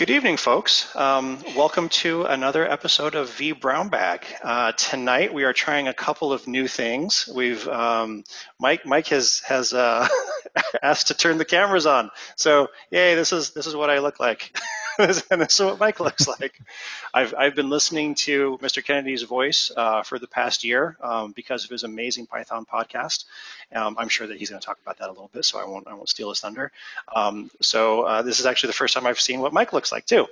Good evening, folks. Um, welcome to another episode of vBrownBag. Uh, tonight we are trying a couple of new things. We've um, Mike Mike has has uh, asked to turn the cameras on. So yay, this is this is what I look like. and this is what Mike looks like. I've, I've been listening to Mr. Kennedy's voice uh, for the past year um, because of his amazing Python podcast. Um, I'm sure that he's going to talk about that a little bit, so I won't I won't steal his thunder. Um, so uh, this is actually the first time I've seen what Mike looks like too.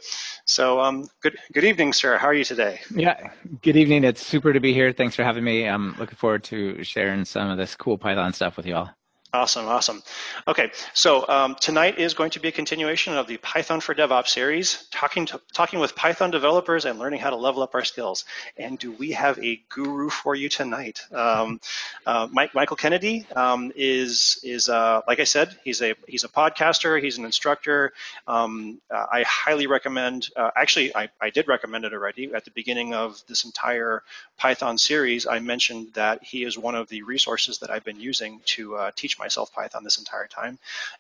So um, good good evening, sir. How are you today? Yeah, good evening. It's super to be here. Thanks for having me. I'm looking forward to sharing some of this cool Python stuff with you all. Awesome, awesome. Okay, so um, tonight is going to be a continuation of the Python for DevOps series, talking to, talking with Python developers and learning how to level up our skills. And do we have a guru for you tonight? Um, uh, Mike, Michael Kennedy um, is is uh, like I said, he's a he's a podcaster, he's an instructor. Um, uh, I highly recommend. Uh, actually, I, I did recommend it already at the beginning of this entire Python series. I mentioned that he is one of the resources that I've been using to uh, myself Python this entire time.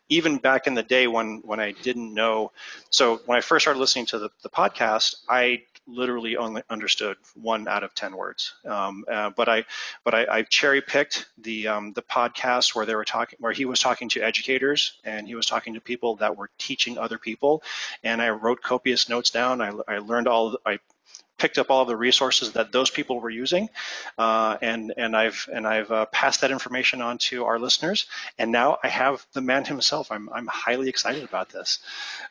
Even back in the day when, when I didn't know, so when I first started listening to the, the podcast, I literally only understood one out of 10 words. Um, uh, but I, but I, I cherry picked the, um, the podcast where they were talking, where he was talking to educators and he was talking to people that were teaching other people. And I wrote copious notes down. I, I learned all, I picked up all of the resources that those people were using, uh, and and I've and I've uh, passed that information on to our listeners. And now I have the man himself. I'm I'm highly excited about this.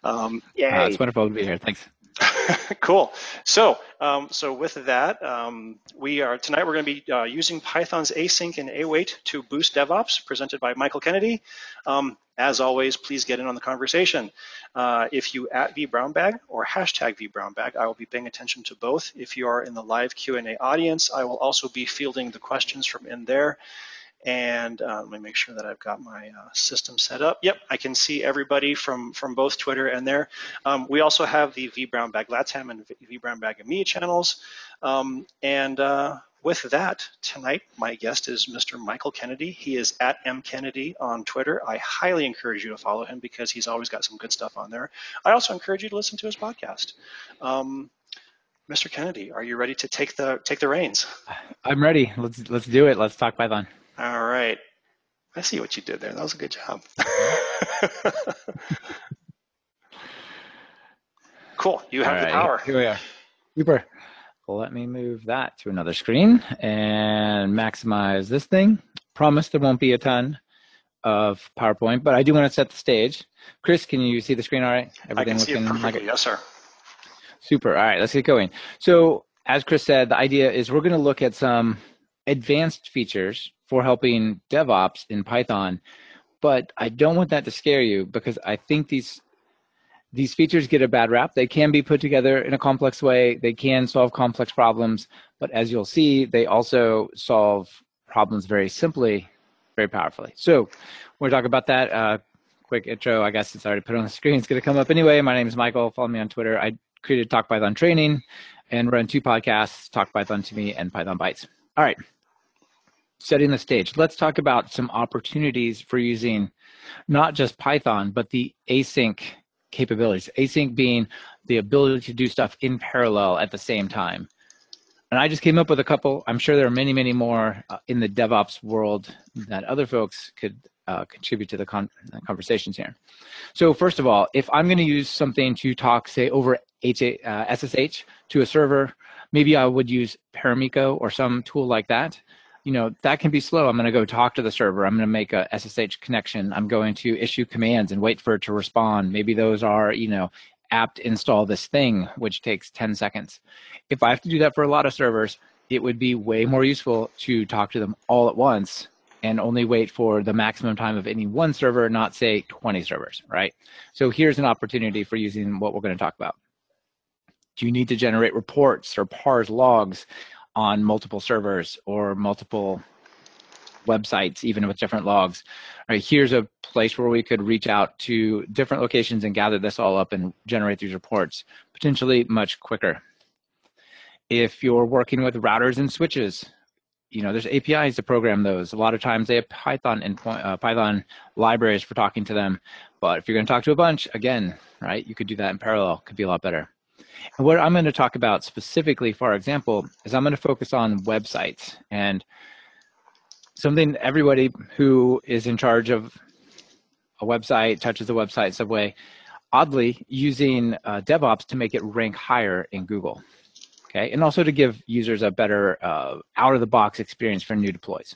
Um, yeah, uh, it's wonderful to be here. Thanks. cool. So, um, so with that, um, we are tonight we're going to be uh, using Python's async and await to boost DevOps, presented by Michael Kennedy. Um, as always, please get in on the conversation. Uh, if you at vbrownbag or hashtag vbrownbag, I will be paying attention to both. If you are in the live Q&A audience, I will also be fielding the questions from in there. And uh, let me make sure that I've got my uh, system set up. Yep, I can see everybody from, from both Twitter and there. Um, we also have the vBrownBag Latam and vBrownBag Media channels. Um, and uh, with that, tonight my guest is Mr. Michael Kennedy. He is at M Kennedy on Twitter. I highly encourage you to follow him because he's always got some good stuff on there. I also encourage you to listen to his podcast. Um, Mr. Kennedy, are you ready to take the take the reins? I'm ready. Let's let's do it. Let's talk Python. All right. I see what you did there. That was a good job. cool. You have the power. Here we are. Super. Let me move that to another screen and maximize this thing. Promise there won't be a ton of PowerPoint, but I do want to set the stage. Chris, can you see the screen all right? Everything I can see it perfectly. Like yes, sir. Super. All right, let's get going. So as Chris said, the idea is we're going to look at some advanced features for helping DevOps in Python, but I don't want that to scare you because I think these these features get a bad rap. They can be put together in a complex way. They can solve complex problems, but as you'll see, they also solve problems very simply, very powerfully. So we're talking about that. Uh, quick intro. I guess it's already put on the screen. It's going to come up anyway. My name is Michael. Follow me on Twitter. I created Talk Python Training and run two podcasts, Talk Python to Me and Python Bytes. All right setting the stage, let's talk about some opportunities for using not just Python, but the async capabilities. Async being the ability to do stuff in parallel at the same time. And I just came up with a couple. I'm sure there are many, many more uh, in the DevOps world that other folks could uh, contribute to the con- conversations here. So first of all, if I'm going to use something to talk, say, over H- uh, SSH to a server, maybe I would use Paramiko or some tool like that you know that can be slow. I'm going to go talk to the server. I'm going to make a ssh connection. I'm going to issue commands and wait for it to respond. Maybe those are you know apt install this thing which takes 10 seconds. If i have to do that for a lot of servers it would be way more useful to talk to them all at once and only wait for the maximum time of any one server not say 20 servers right? So here's an opportunity for using what we're going to talk about. Do you need to generate reports or parse logs on multiple servers or multiple websites, even with different logs. All right, here's a place where we could reach out to different locations and gather this all up and generate these reports, potentially much quicker. If you're working with routers and switches, you know, there's APIs to program those. A lot of times they have Python and uh, Python libraries for talking to them, But if you're going to talk to a bunch, again, right, you could do that in parallel. Could be a lot better. And what I'm going to talk about specifically for our example is I'm going to focus on websites and something everybody who is in charge of a website, touches a website, Subway, oddly using uh, DevOps to make it rank higher in Google. Okay, and also to give users a better uh, out-of-the-box experience for new deploys.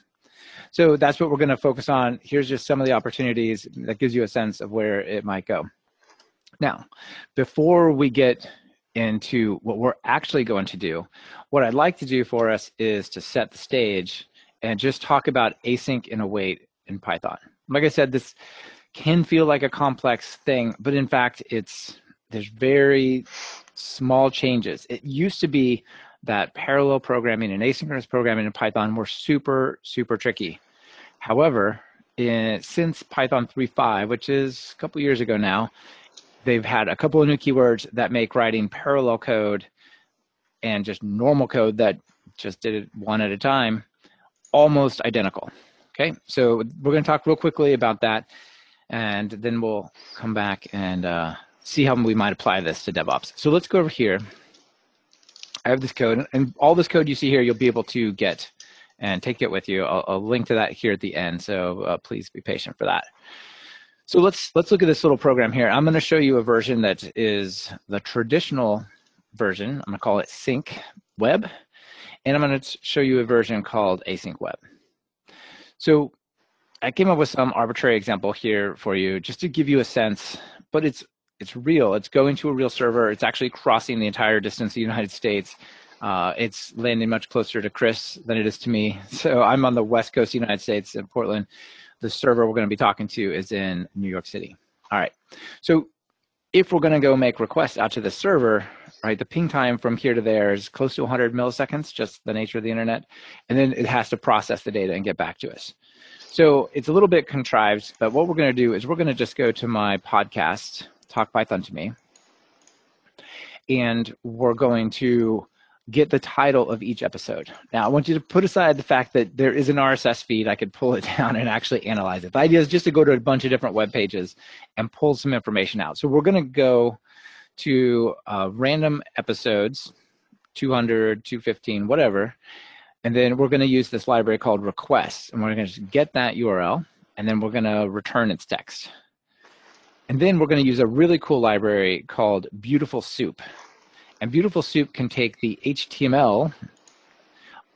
So that's what we're going to focus on. Here's just some of the opportunities that gives you a sense of where it might go. Now, before we get into what we're actually going to do, what I'd like to do for us is to set the stage and just talk about async and await in Python. Like I said, this can feel like a complex thing, but in fact, it's there's very small changes. It used to be that parallel programming and asynchronous programming in Python were super, super tricky. However, in, since Python 3.5, which is a couple years ago now, they've had a couple of new keywords that make writing parallel code and just normal code that just did it one at a time almost identical. Okay, so we're going to talk real quickly about that, and then we'll come back and uh, see how we might apply this to DevOps. So let's go over here. I have this code, and all this code you see here, you'll be able to get and take it with you. I'll, I'll link to that here at the end, so uh, please be patient for that. So let's let's look at this little program here. I'm going to show you a version that is the traditional version. I'm going to call it Sync Web, and I'm going to show you a version called Async Web. So I came up with some arbitrary example here for you just to give you a sense, but it's it's real. It's going to a real server. It's actually crossing the entire distance of the United States. Uh, it's landing much closer to Chris than it is to me. So I'm on the west coast of the United States in Portland. The server we're going to be talking to is in New York City. All right. So if we're going to go make requests out to the server, right, the ping time from here to there is close to 100 milliseconds, just the nature of the internet. And then it has to process the data and get back to us. So it's a little bit contrived, but what we're going to do is we're going to just go to my podcast, Talk Python to Me, and we're going to get the title of each episode. Now, I want you to put aside the fact that there is an RSS feed. I could pull it down and actually analyze it. The idea is just to go to a bunch of different web pages and pull some information out. So we're going to go to uh, random episodes, 200, 215, whatever. And then we're going to use this library called requests. And we're going to just get that URL, and then we're going to return its text. And then we're going to use a really cool library called Beautiful Soup. And Beautiful Soup can take the HTML,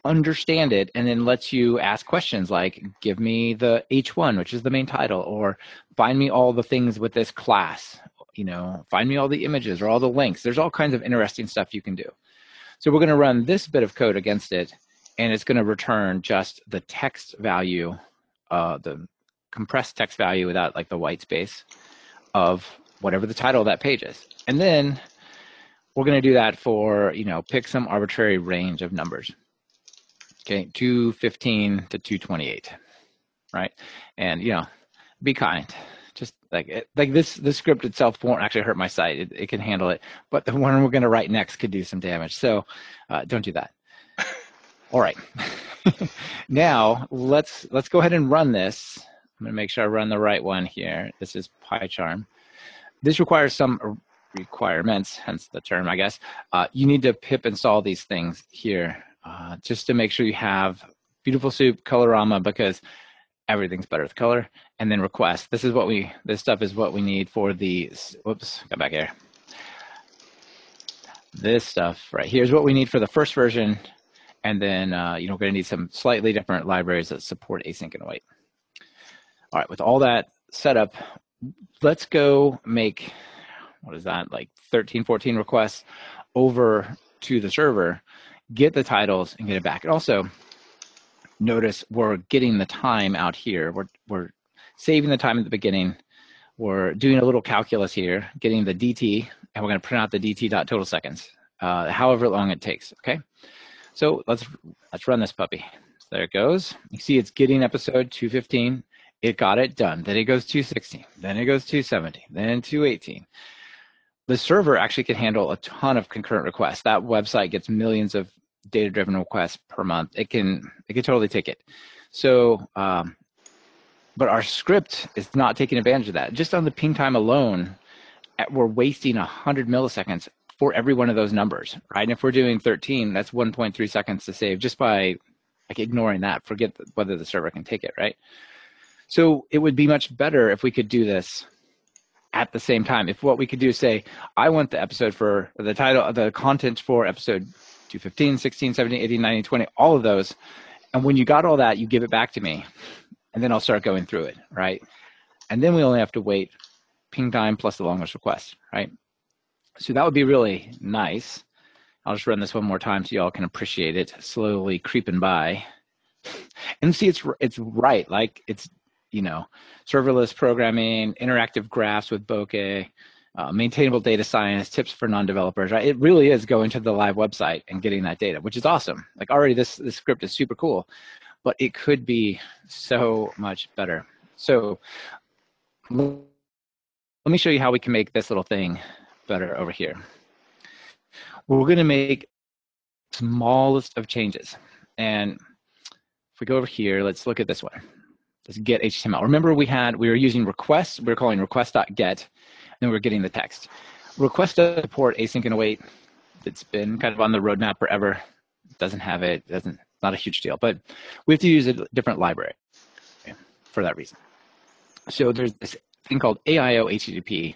understand it, and then lets you ask questions like, give me the H1, which is the main title, or find me all the things with this class, you know, find me all the images or all the links. There's all kinds of interesting stuff you can do. So we're going to run this bit of code against it, and it's going to return just the text value, uh, the compressed text value without like the white space of whatever the title of that page is. And then we're going to do that for, you know, pick some arbitrary range of numbers. Okay, 215 to 228, right? And, you know, be kind just like it, like this this script itself won't actually hurt my site. It, it can handle it, but the one we're going to write next could do some damage. So uh, don't do that. All right. now let's let's go ahead and run this. I'm going to make sure I run the right one here. This is PyCharm. This requires some requirements, hence the term, I guess. Uh, you need to pip install these things here uh, just to make sure you have beautiful soup colorama because everything's better with color. And then request. This is what we this stuff is what we need for the whoops come back here. This stuff right here's what we need for the first version. And then uh, you know we're going to need some slightly different libraries that support async and await all right with all that set up let's go make what is that like 13 14 requests over to the server get the titles and get it back and also notice we're getting the time out here. We're, we're saving the time at the beginning. We're doing a little calculus here, getting the DT, and we're going to print out the DT dot total seconds, uh, however long it takes. Okay, so let's let's run this puppy. So there it goes. You see, it's getting episode 215. It got it done. Then it goes 216. Then it goes 217. Then 218. The server actually can handle a ton of concurrent requests. That website gets millions of data driven requests per month, it can it can totally take it. So um, but our script is not taking advantage of that. Just on the ping time alone, we're wasting 100 milliseconds for every one of those numbers, right? And if we're doing 13, that's 1.3 seconds to save just by like ignoring that. Forget whether the server can take it, right? So it would be much better if we could do this at the same time. If what we could do is say, I want the episode for the title, the content for episode 215, 16, 17, 18, 19, 20, all of those. And when you got all that, you give it back to me. And then I'll start going through it, right? And then we only have to wait ping time plus the longest request, right? So that would be really nice. I'll just run this one more time so y'all can appreciate it slowly creeping by. And see, it's it's right. Like it's you know, serverless programming, interactive graphs with Bokeh, uh, maintainable data science, tips for non-developers. Right? It really is going to the live website and getting that data, which is awesome. Like already, this this script is super cool, but it could be so much better. So let me show you how we can make this little thing better over here. We're going to make smallest of changes. And if we go over here, let's look at this one. Let's get HTML. Remember we had, we were using requests, we were calling request.get, and we are getting the text. Request does support async and await. It's been kind of on the roadmap forever. Doesn't have it, doesn't, not a huge deal, but we have to use a different library for that reason. So there's this thing called AIO HTTP,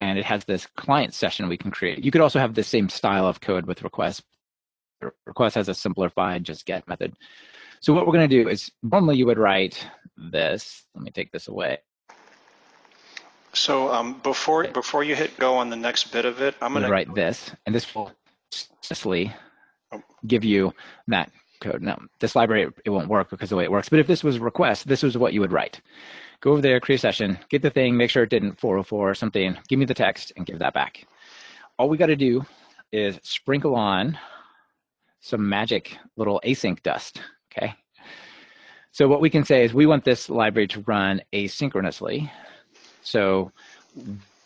and it has this client session we can create. You could also have the same style of code with request. Request has a simplified just get method. So what we're going to do is normally you would write this. Let me take this away. So um, before before you hit go on the next bit of it, I'm going to write this, and this will successfully oh. give you that code. Now, this library, it won't work because of the way it works, but if this was request, this is what you would write go over there, create a session, get the thing, make sure it didn't 404 or something, give me the text and give that back. All we got to do is sprinkle on some magic little async dust, okay? So what we can say is we want this library to run asynchronously. So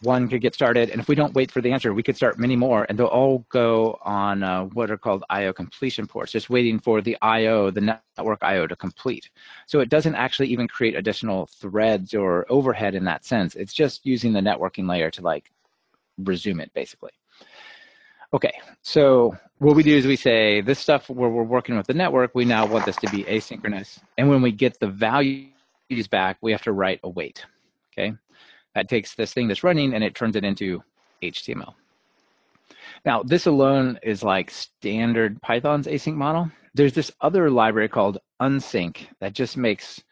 one could get started. And if we don't wait for the answer, we could start many more, and they'll all go on uh, what are called I/O completion ports, just waiting for the I/O, the network I/O, to complete. So it doesn't actually even create additional threads or overhead in that sense. It's just using the networking layer to like resume it, basically. Okay, so what we do is we say this stuff where we're working with the network, we now want this to be asynchronous. And when we get the values back, we have to write await. Okay, that takes this thing that's running and it turns it into HTML. Now, this alone is like standard Python's async model. There's this other library called unsync that just makes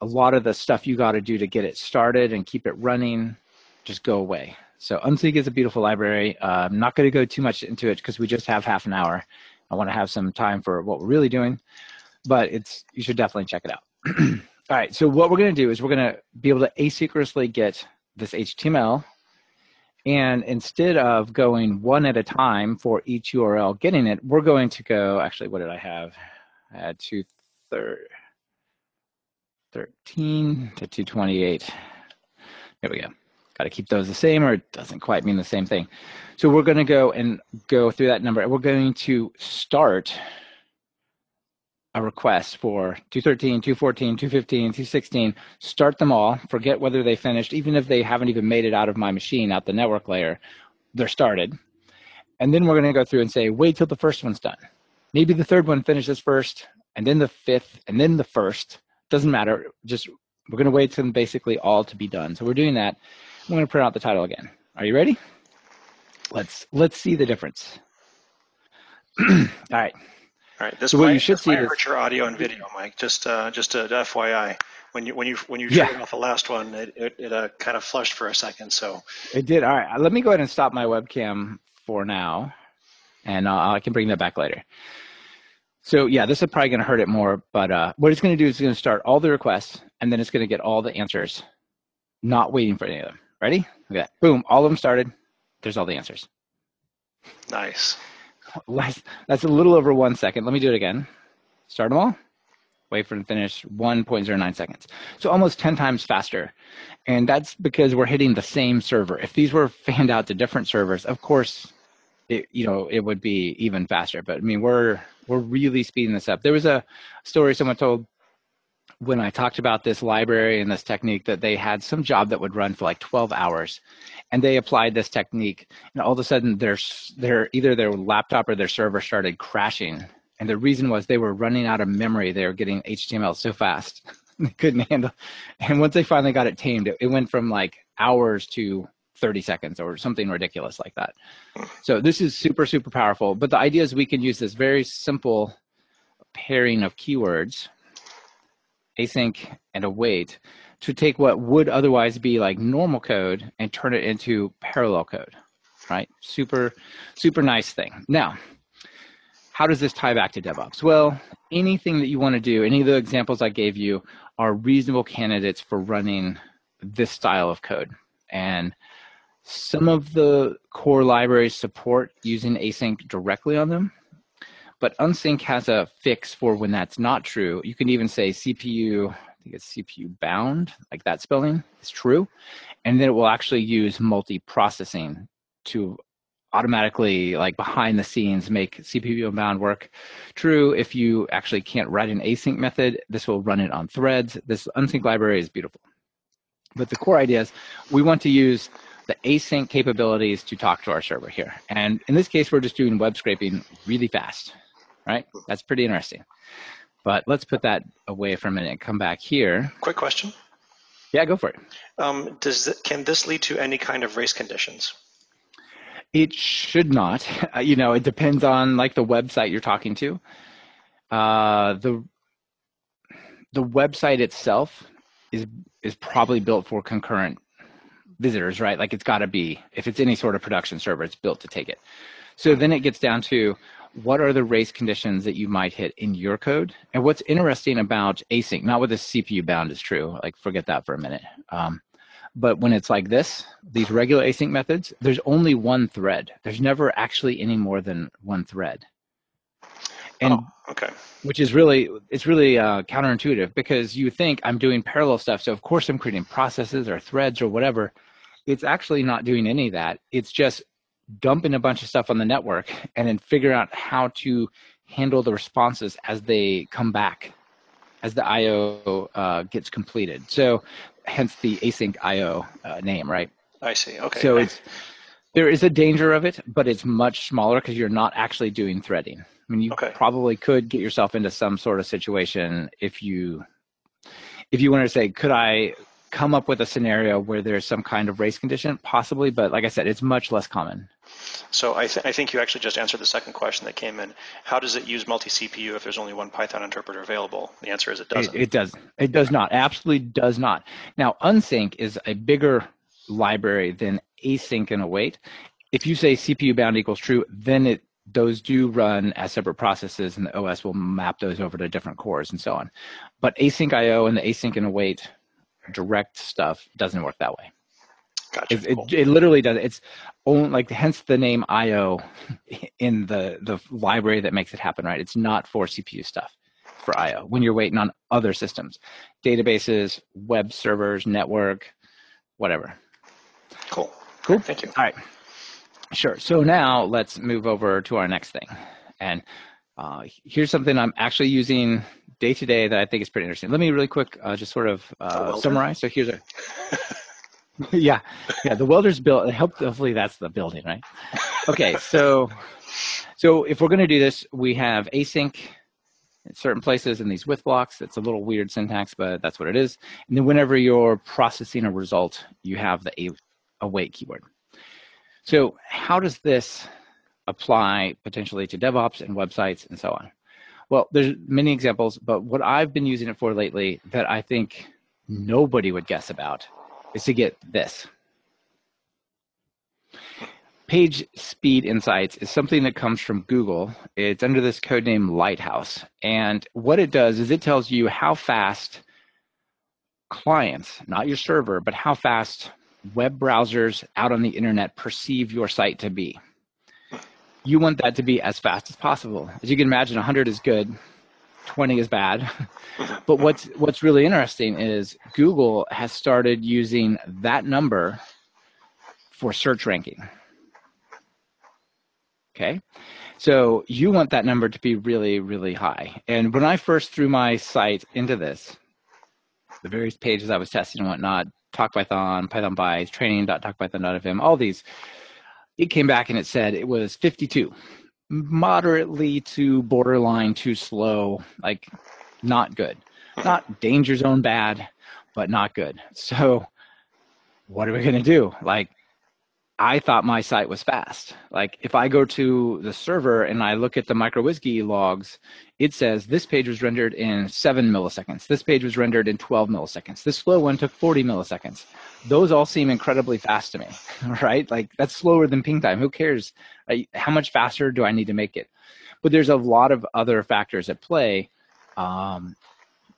a lot of the stuff you got to do to get it started and keep it running just go away. So unsync is a beautiful library. Uh, I'm not going to go too much into it because we just have half an hour. I want to have some time for what we're really doing, but it's you should definitely check it out. All right, so what we're going to do is we're going to be able to asynchronously get this HTML. And instead of going one at a time for each URL getting it, we're going to go, actually, what did I have? I had two 13 to 228. There we go. Got to keep those the same or it doesn't quite mean the same thing. So we're going to go and go through that number. We're going to start a request for 213, 214, 215, 216, start them all, forget whether they finished, even if they haven't even made it out of my machine, out the network layer, they're started. And then we're going to go through and say, wait till the first one's done. Maybe the third one finishes first, and then the fifth, and then the first. Doesn't matter. Just we're going to wait till basically all to be done. So we're doing that. I'm going to print out the title again. Are you ready? Let's let's see the difference. all right. All right. This so might, what you should see hurt your audio and video, Mike. Just uh, just a FYI. When you when you when you yeah. turned off the last one, it it, it uh, kind of flushed for a second. So it did. All right. Let me go ahead and stop my webcam for now, and uh, I can bring that back later. So yeah, this is probably going to hurt it more, but uh, what it's going to do is it's going to start all the requests, and then it's going to get all the answers, not waiting for any of them. Ready? Okay. Boom! All of them started. There's all the answers. Nice less, that's a little over one second. Let me do it again. Start them all. Wait for them to finish 1.09 seconds. So almost 10 times faster. And that's because we're hitting the same server. If these were fanned out to different servers, of course, it, you know, it would be even faster. But I mean, we're we're really speeding this up. There was a story someone told when I talked about this library and this technique that they had some job that would run for like 12 hours and they applied this technique and all of a sudden their, their either their laptop or their server started crashing. And the reason was they were running out of memory. They were getting html so fast they couldn't handle and once they finally got it tamed it, it went from like hours to 30 seconds or something ridiculous like that. So this is super super powerful but the idea is we can use this very simple pairing of keywords async and await to take what would otherwise be like normal code and turn it into parallel code, right? Super, super nice thing. Now, how does this tie back to DevOps? Well, anything that you want to do, any of the examples I gave you are reasonable candidates for running this style of code. And some of the core libraries support using async directly on them, but unsync has a fix for when that's not true. You can even say CPU I think it's CPU bound, like that spelling is true. And then it will actually use multi-processing to automatically, like behind the scenes, make CPU bound work true. If you actually can't write an async method, this will run it on threads. This unsync library is beautiful. But the core idea is we want to use the async capabilities to talk to our server here. And in this case, we're just doing web scraping really fast, right? That's pretty interesting. But let's put that away for a minute and come back here. Quick question. Yeah, go for it. Um, does it, can this lead to any kind of race conditions? It should not. Uh, you know, it depends on like the website you're talking to. Uh, the the website itself is is probably built for concurrent visitors, right? Like it's got to be if it's any sort of production server, it's built to take it. So then it gets down to what are the race conditions that you might hit in your code? And what's interesting about async, not with the CPU bound is true, like forget that for a minute. Um, but when it's like this, these regular async methods, there's only one thread. There's never actually any more than one thread. And oh, okay. Which is really, it's really uh, counterintuitive because you think I'm doing parallel stuff. So of course I'm creating processes or threads or whatever. It's actually not doing any of that. It's just dumping a bunch of stuff on the network and then figure out how to handle the responses as they come back as the IO uh, gets completed. So hence the async IO uh, name, right? I see. Okay. So it's there is a danger of it, but it's much smaller because you're not actually doing threading. I mean, you okay. probably could get yourself into some sort of situation if you if you want to say, could I come up with a scenario where there's some kind of race condition? Possibly, but like I said, it's much less common. So I, th I, think you actually just answered the second question that came in. How does it use multi-CPU if there's only one Python interpreter available? The answer is it doesn't. It, it does. It does not. Absolutely does not. Now, unsync is a bigger library than async and await. If you say CPU bound equals true, then it those do run as separate processes and the OS will map those over to different cores and so on. But async IO and the async and await direct stuff doesn't work that way. Gotcha. It, cool. it, it, literally does. It's only like hence the name IO in the the library that makes it happen. Right. It's not for CPU stuff for IO when you're waiting on other systems, databases, web servers, network, whatever. Cool. Cool. Thank you. All right. Sure. So now let's move over to our next thing, and uh, here's something I'm actually using day to day that I think is pretty interesting. Let me really quick uh, just sort of uh, summarize. So here's a yeah, yeah. The welder's built. Hopefully that's the building, right? Okay, so so if we're going to do this, we have async in certain places in these with blocks. It's a little weird syntax, but that's what it is. And then whenever you're processing a result, you have the await keyword. So how does this apply potentially to DevOps and websites and so on? Well, there's many examples, but what I've been using it for lately that I think nobody would guess about is to get this. Page speed insights is something that comes from Google. It's under this code name Lighthouse. And what it does is it tells you how fast clients, not your server, but how fast web browsers out on the internet perceive your site to be. You want that to be as fast as possible. As you can imagine, 100 is good, 20 is bad. but what's what's really interesting is Google has started using that number for search ranking. Okay. So you want that number to be really, really high. And when I first threw my site into this, the various pages I was testing and whatnot, TalkPython, Python Bytes, training.talkpython.fm, all these, it came back and it said it was 52, moderately to borderline too slow, like not good. Not danger zone bad, but not good. So what are we going to do? Like, I thought my site was fast. Like if I go to the server and I look at the MicroWhiskey logs, it says this page was rendered in seven milliseconds. This page was rendered in 12 milliseconds. This slow one took 40 milliseconds. Those all seem incredibly fast to me, right? Like that's slower than ping time. Who cares? How much faster do I need to make it? But there's a lot of other factors at play. Um,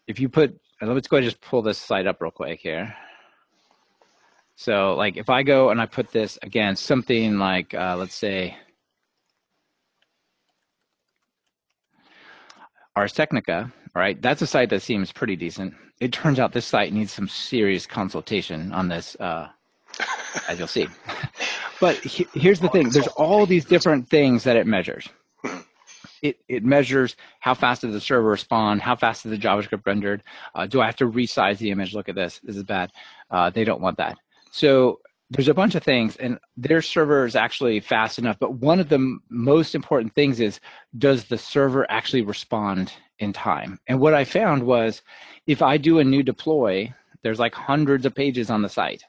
if you put, let's go ahead and just pull this site up real quick here. So like if I go and I put this again, something like, uh, let's say, Ars Technica, right? That's a site that seems pretty decent. It turns out this site needs some serious consultation on this, uh, as you'll see. but he, here's the thing: there's all these different things that it measures. It, it measures how fast does the server respond, how fast is the JavaScript rendered, uh, do I have to resize the image? Look at this, this is bad. Uh, they don't want that. So there's a bunch of things, and their server is actually fast enough. But one of the most important things is does the server actually respond in time? And what I found was if I do a new deploy, there's like hundreds of pages on the site.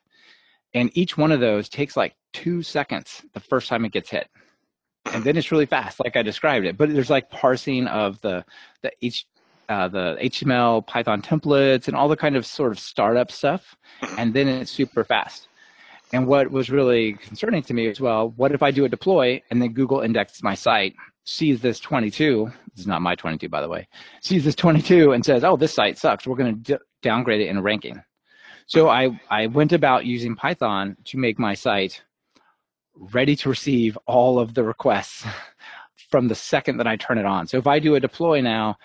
And each one of those takes like two seconds the first time it gets hit. And then it's really fast, like I described it. But there's like parsing of the the H uh, the HTML, Python templates, and all the kind of sort of startup stuff, and then it's super fast. And what was really concerning to me as well, what if I do a deploy and then Google indexes my site, sees this 22, this is not my 22 by the way, sees this 22 and says, oh, this site sucks, we're going to downgrade it in ranking. So I, I went about using Python to make my site ready to receive all of the requests from the second that I turn it on. So if I do a deploy now,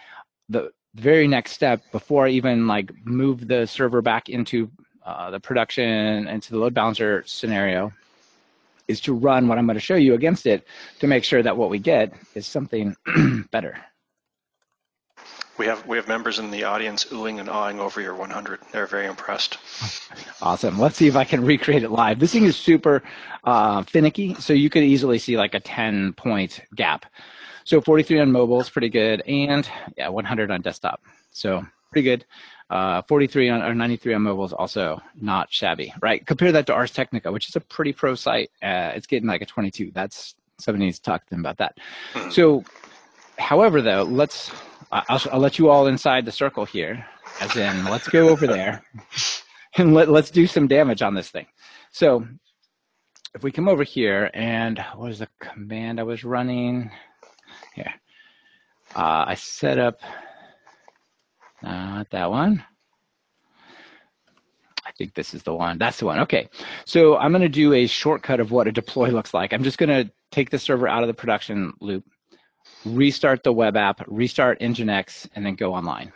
the very next step before I even like move the server back into uh, the production into the load balancer scenario is to run what I'm going to show you against it to make sure that what we get is something better. We have we have members in the audience oohing and awing over your 100. They're very impressed. Awesome. Let's see if I can recreate it live. This thing is super uh, finicky, so you could easily see like a 10 point gap. So 43 on mobile is pretty good, and yeah, 100 on desktop. So pretty good. Uh, 43 on or 93 on mobile is also not shabby, right? Compare that to Ars Technica, which is a pretty pro site. Uh, it's getting like a 22. That's somebody needs to talk to them about that. Hmm. So, however, though, let's I'll, I'll let you all inside the circle here, as in let's go over there and let let's do some damage on this thing. So, if we come over here and what is the command I was running? Here, uh, I set up not that one. I think this is the one. That's the one. Okay. So I'm going to do a shortcut of what a deploy looks like. I'm just going to take the server out of the production loop, restart the web app, restart Nginx, and then go online.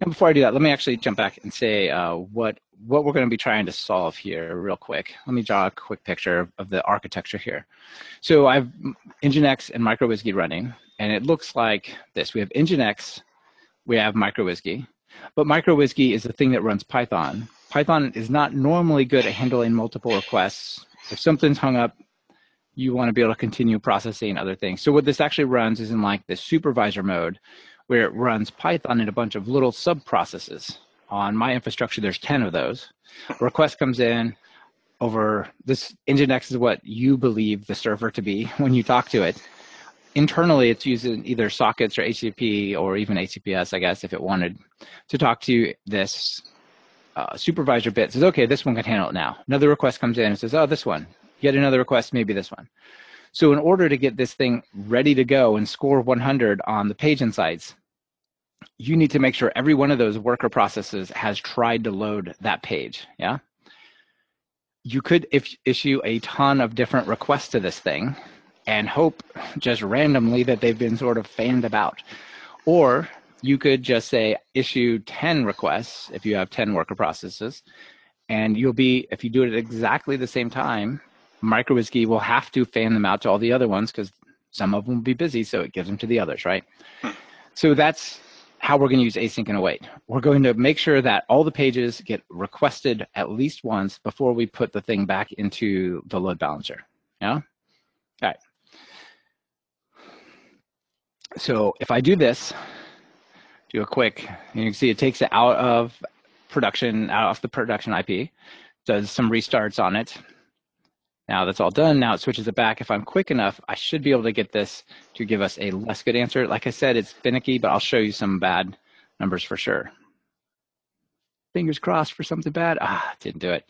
And before I do that, let me actually jump back and say uh, what what we're going to be trying to solve here real quick. Let me draw a quick picture of the architecture here. So I have Nginx and MicroWhiskey running, and it looks like this. We have Nginx we have MicroWhiskey. But MicroWhiskey is the thing that runs Python. Python is not normally good at handling multiple requests. If something's hung up, you want to be able to continue processing other things. So what this actually runs is in like the supervisor mode, where it runs Python in a bunch of little sub-processes. On my infrastructure, there's 10 of those. A request comes in over this Nginx is what you believe the server to be when you talk to it internally it's using either sockets or HTTP or even HTTPS, I guess, if it wanted to talk to this uh, supervisor bit. Says, okay, this one can handle it now. Another request comes in and says, oh, this one. Yet another request, maybe this one. So in order to get this thing ready to go and score 100 on the page insights, you need to make sure every one of those worker processes has tried to load that page. Yeah. You could if, issue a ton of different requests to this thing, and hope just randomly that they've been sort of fanned about. Or you could just say issue 10 requests if you have 10 worker processes, and you'll be, if you do it at exactly the same time, MicroWhiskey will have to fan them out to all the other ones because some of them will be busy, so it gives them to the others, right? Hmm. So that's how we're going to use async and await. We're going to make sure that all the pages get requested at least once before we put the thing back into the load balancer. Yeah? All right. So if I do this, do a quick, you can see it takes it out of production, out of the production IP, does some restarts on it. Now that's all done. Now it switches it back. If I'm quick enough, I should be able to get this to give us a less good answer. Like I said, it's finicky, but I'll show you some bad numbers for sure. Fingers crossed for something bad. Ah, didn't do it.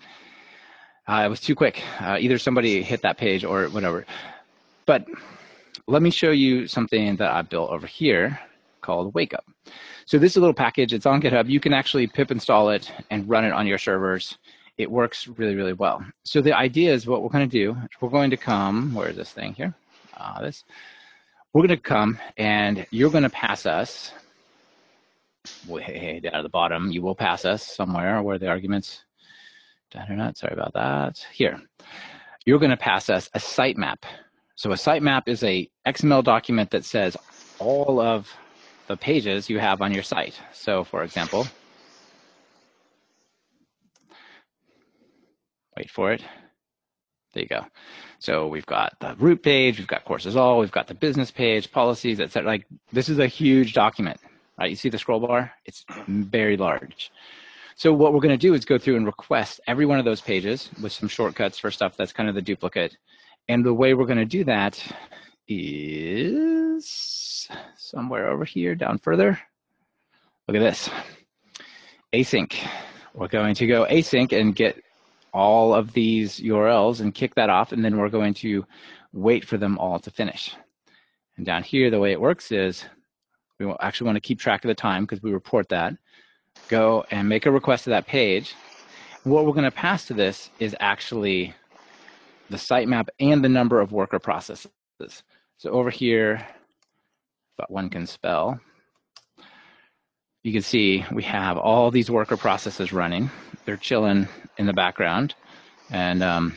Uh, it was too quick. Uh, either somebody hit that page or whatever. But let me show you something that I built over here called Wake Up. So this is a little package. It's on GitHub. You can actually pip install it and run it on your servers it works really, really well. So the idea is what we're going to do, we're going to come, where is this thing here? Uh, this. We're going to come and you're going to pass us way down at the bottom. You will pass us somewhere where the arguments, not, sorry about that. Here, you're going to pass us a sitemap. So a sitemap is a XML document that says all of the pages you have on your site. So for example, Wait for it. There you go. So we've got the root page, we've got courses all, we've got the business page, policies, etc. Like this is a huge document, right? You see the scroll bar? It's very large. So what we're going to do is go through and request every one of those pages with some shortcuts for stuff that's kind of the duplicate. And the way we're going to do that is somewhere over here, down further. Look at this. Async. We're going to go async and get all of these URLs and kick that off, and then we're going to wait for them all to finish. And down here, the way it works is we actually want to keep track of the time because we report that. Go and make a request to that page. What we're going to pass to this is actually the sitemap and the number of worker processes. So over here, but one can spell, you can see we have all these worker processes running. They're chilling in the background. And um,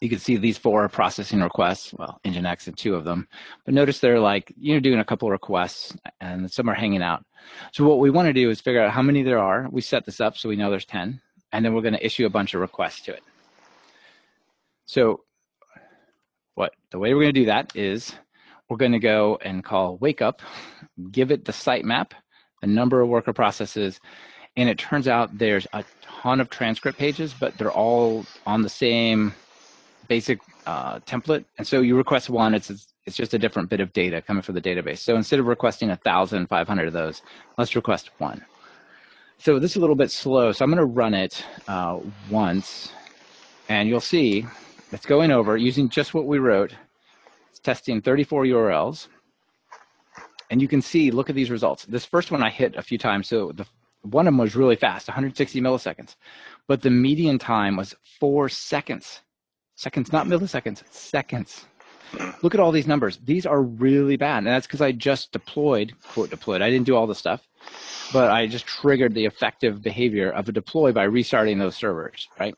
you can see these four processing requests, well, Nginx and two of them. But notice they're like, you know, doing a couple requests and some are hanging out. So what we want to do is figure out how many there are. We set this up so we know there's 10. And then we're going to issue a bunch of requests to it. So what the way we're going to do that is we're going to go and call wake up, give it the sitemap, a number of worker processes, and it turns out there's a ton of transcript pages, but they're all on the same basic uh, template. And so you request one, it's it's just a different bit of data coming from the database. So instead of requesting 1,500 of those, let's request one. So this is a little bit slow, so I'm going to run it uh, once, and you'll see it's going over using just what we wrote. It's testing 34 URLs. And you can see, look at these results. This first one I hit a few times. So the one of them was really fast, 160 milliseconds. But the median time was four seconds. Seconds, not milliseconds, seconds. Look at all these numbers. These are really bad. And that's because I just deployed, quote deployed. I didn't do all the stuff, but I just triggered the effective behavior of a deploy by restarting those servers, right?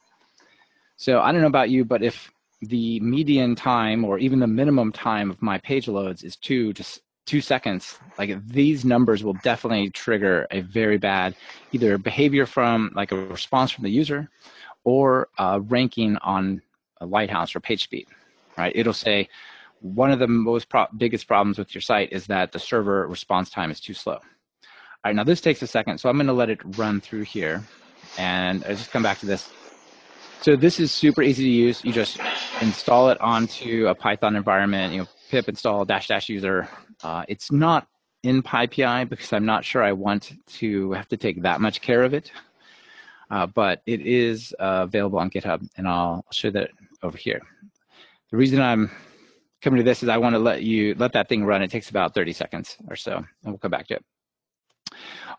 So I don't know about you, but if the median time or even the minimum time of my page loads is two to two seconds, like these numbers will definitely trigger a very bad either behavior from like a response from the user or uh, ranking on a Lighthouse or PageSpeed, right? It'll say one of the most pro biggest problems with your site is that the server response time is too slow. All right, now this takes a second, so I'm gonna let it run through here and I just come back to this. So this is super easy to use. You just install it onto a Python environment, you know, pip install dash dash user uh, it's not in PyPI because I'm not sure I want to have to take that much care of it, uh, but it is uh, available on GitHub, and I'll show that over here. The reason I'm coming to this is I want to let you let that thing run. It takes about 30 seconds or so, and we'll come back to it.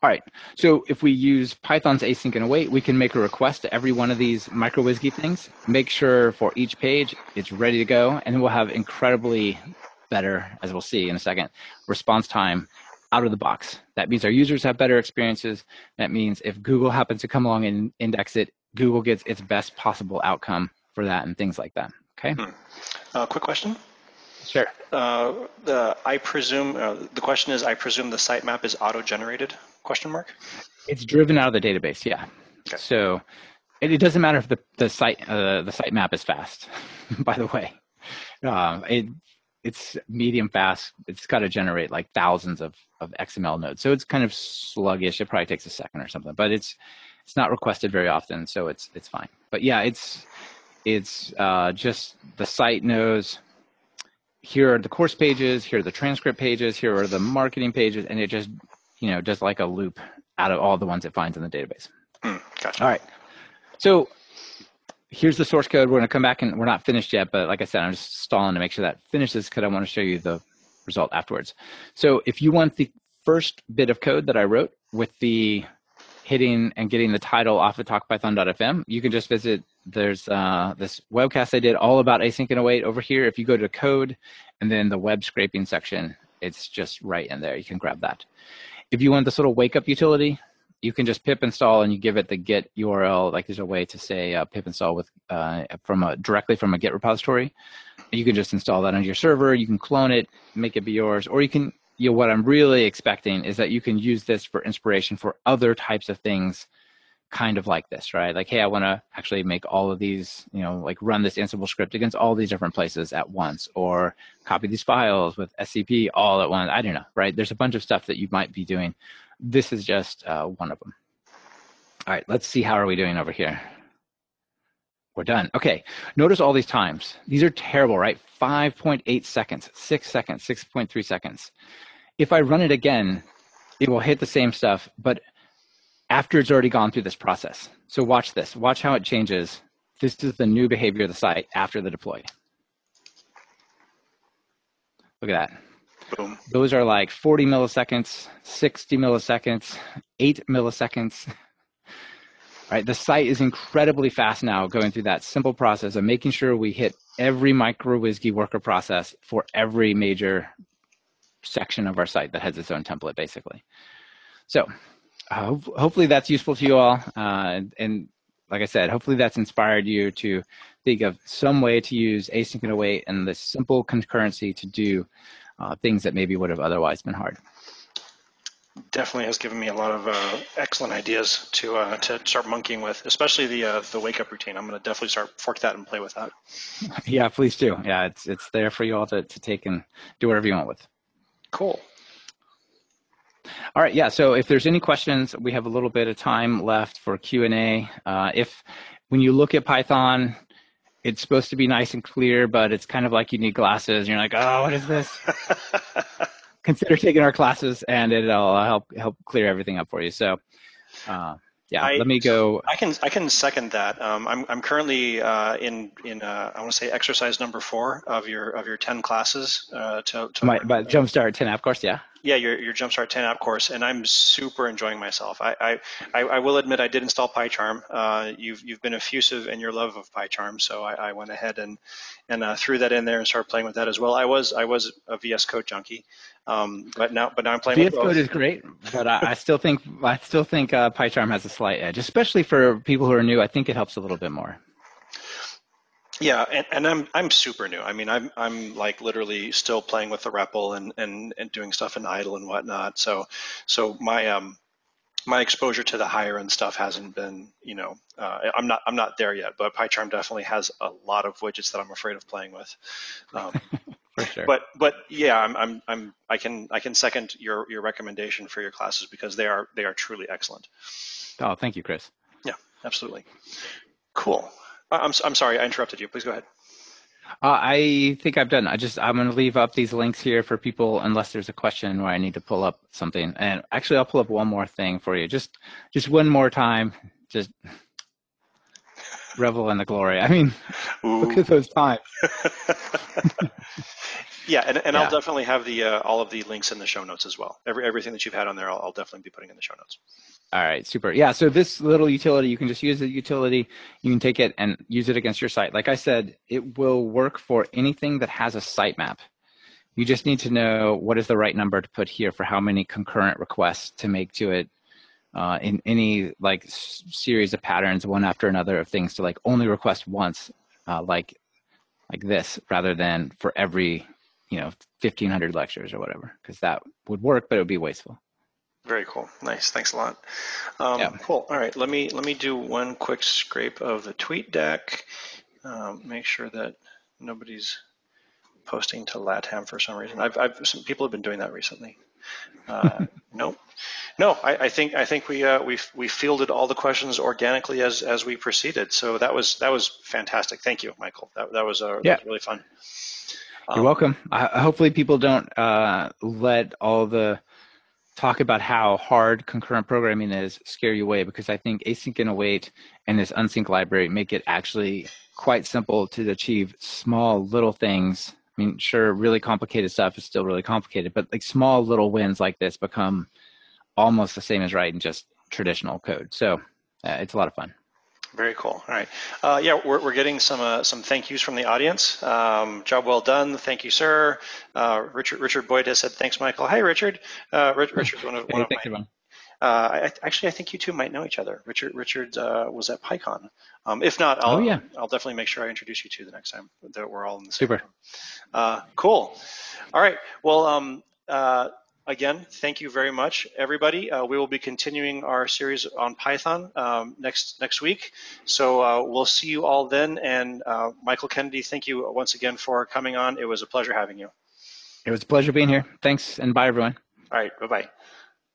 All right, so if we use Python's async and await, we can make a request to every one of these micro-WSGI things, make sure for each page it's ready to go, and we'll have incredibly better, as we'll see in a second, response time out of the box. That means our users have better experiences. That means if Google happens to come along and index it, Google gets its best possible outcome for that and things like that. Okay. Hmm. Uh, quick question. Sure. Uh, the, I presume, uh, the question is, I presume the sitemap is auto-generated, question mark? It's driven out of the database, yeah. Okay. So it, it, doesn't matter if the, the site uh, the sitemap is fast, by the way. Um, it, it's medium fast. It's got to generate like thousands of, of XML nodes. So it's kind of sluggish. It probably takes a second or something, but it's it's not requested very often, so it's it's fine. But yeah, it's it's uh, just the site knows here are the course pages, here are the transcript pages, here are the marketing pages, and it just you know does like a loop out of all the ones it finds in the database. Mm, gotcha. All right. So here's the source code. We're going to come back and we're not finished yet, but like I said, I'm just stalling to make sure that finishes because I want to show you the result afterwards. So if you want the first bit of code that I wrote with the hitting and getting the title off of talkpython.fm, you can just visit, there's uh, this webcast I did all about async and await over here. If you go to code and then the web scraping section, it's just right in there. You can grab that. If you want this little wake up utility, you can just pip install and you give it the git URL. Like there's a way to say uh, pip install with uh, from a directly from a Git repository. You can just install that on your server. You can clone it, make it be yours, or you can. You know, what I'm really expecting is that you can use this for inspiration for other types of things, kind of like this, right? Like, hey, I want to actually make all of these, you know, like run this Ansible script against all these different places at once, or copy these files with SCP all at once. I don't know, right? There's a bunch of stuff that you might be doing this is just uh, one of them. All right, let's see how are we doing over here. We're done. Okay, notice all these times. These are terrible, right? 5.8 seconds, 6 seconds, 6.3 seconds. If I run it again, it will hit the same stuff, but after it's already gone through this process. So watch this. Watch how it changes. This is the new behavior of the site after the deploy. Look at that. Boom. Those are like 40 milliseconds, 60 milliseconds, 8 milliseconds. Right, the site is incredibly fast now going through that simple process of making sure we hit every micro WSGI worker process for every major section of our site that has its own template, basically. So hopefully that's useful to you all. Uh, and, and, like I said, hopefully that's inspired you to think of some way to use async and await and the simple concurrency to do uh, things that maybe would have otherwise been hard. Definitely has given me a lot of uh, excellent ideas to uh, to start monkeying with, especially the uh, the wake up routine. I'm going to definitely start fork that and play with that. Yeah, please do. Yeah, it's it's there for you all to, to take and do whatever you want with. Cool. All right, yeah. So if there's any questions, we have a little bit of time left for Q and A. Uh, if when you look at Python, it's supposed to be nice and clear, but it's kind of like you need glasses. And you're like, oh, what is this? Consider taking our classes, and it'll help help clear everything up for you. So, uh, yeah, I, let me go. I can I can second that. Um, I'm I'm currently uh, in in uh, I want to say exercise number four of your of your ten classes uh, to, to my, my Jumpstart 10 app course. Yeah yeah, your, your Jumpstart 10 app course, and I'm super enjoying myself. I, I, I will admit I did install PyCharm. Uh, you've, you've been effusive in your love of PyCharm, so I, I went ahead and, and uh, threw that in there and started playing with that as well. I was I was a VS Code junkie, um, but now but now I'm playing VS Code is great, but I, I, still think I still think uh, PyCharm has a slight edge, especially for people who are new. I think it helps a little bit more. Yeah, and, and I'm I'm super new. I mean, I'm I'm like literally still playing with the REPL and and and doing stuff in idle and whatnot. So so my um my exposure to the higher end stuff hasn't been, you know, uh, I'm not I'm not there yet. But PyCharm definitely has a lot of widgets that I'm afraid of playing with. Um, for sure. But but yeah, I'm I'm I'm I can I can second your your recommendation for your classes because they are they are truly excellent. Oh, thank you, Chris. Yeah, absolutely. Cool. Uh, I'm, I'm sorry, I interrupted you. Please go ahead. Uh, I think I've done. I just I'm going to leave up these links here for people unless there's a question where I need to pull up something. And actually, I'll pull up one more thing for you. Just just one more time. Just revel in the glory. I mean, Ooh. look at those times. yeah, and, and yeah. I'll definitely have the uh, all of the links in the show notes as well. Every everything that you've had on there, I'll, I'll definitely be putting in the show notes. All right, super. Yeah, so this little utility, you can just use the utility. You can take it and use it against your site. Like I said, it will work for anything that has a sitemap. You just need to know what is the right number to put here for how many concurrent requests to make to it uh, in any like series of patterns, one after another of things to like only request once, uh, like like this, rather than for every you know 1500 lectures or whatever because that would work but it would be wasteful. Very cool. Nice. Thanks a lot. Um, yeah. cool. All right. Let me let me do one quick scrape of the tweet deck. Um, make sure that nobody's posting to latam for some reason. I've, I've some people have been doing that recently. Uh, no. No I, I, think i think we uh, we we fielded all the questions organically as as we proceeded. So that was that was fantastic. Thank you michael. That, that was, uh, yeah. that was really fun you're um, welcome. hopefully, people don't uh, let all the talk about how hard concurrent programming is scare you away because I think async and await and this unsync library make it actually quite simple to achieve small little things. I mean, sure, really complicated stuff is still really complicated, but like small little wins like this become almost the same as writing just traditional code. So uh, it's a lot of fun. Very cool. All right. Uh, yeah, we're, we're getting some uh, some thank yous from the audience. Um, job well done. Thank you, sir. Uh, Richard Richard Boyd has said thanks, Michael. Hi, Richard. Uh, Rich, Richard's one of, one hey, of my. Uh, I, actually, I think you two might know each other. Richard Richard uh, was at PyCon. Um, if not, I'll, oh, yeah. I'll definitely make sure I introduce you to the next time that we're all in the same Super. Room. cool. All right. Well, um, again, thank you very much, everybody. Uh, we will be continuing our series on Python um, next next week. So uh, we'll see you all then. And uh, Michael Kennedy, thank you once again for coming on. It was a pleasure having you. It was a pleasure being here. Thanks, and bye, everyone. All right, bye-bye.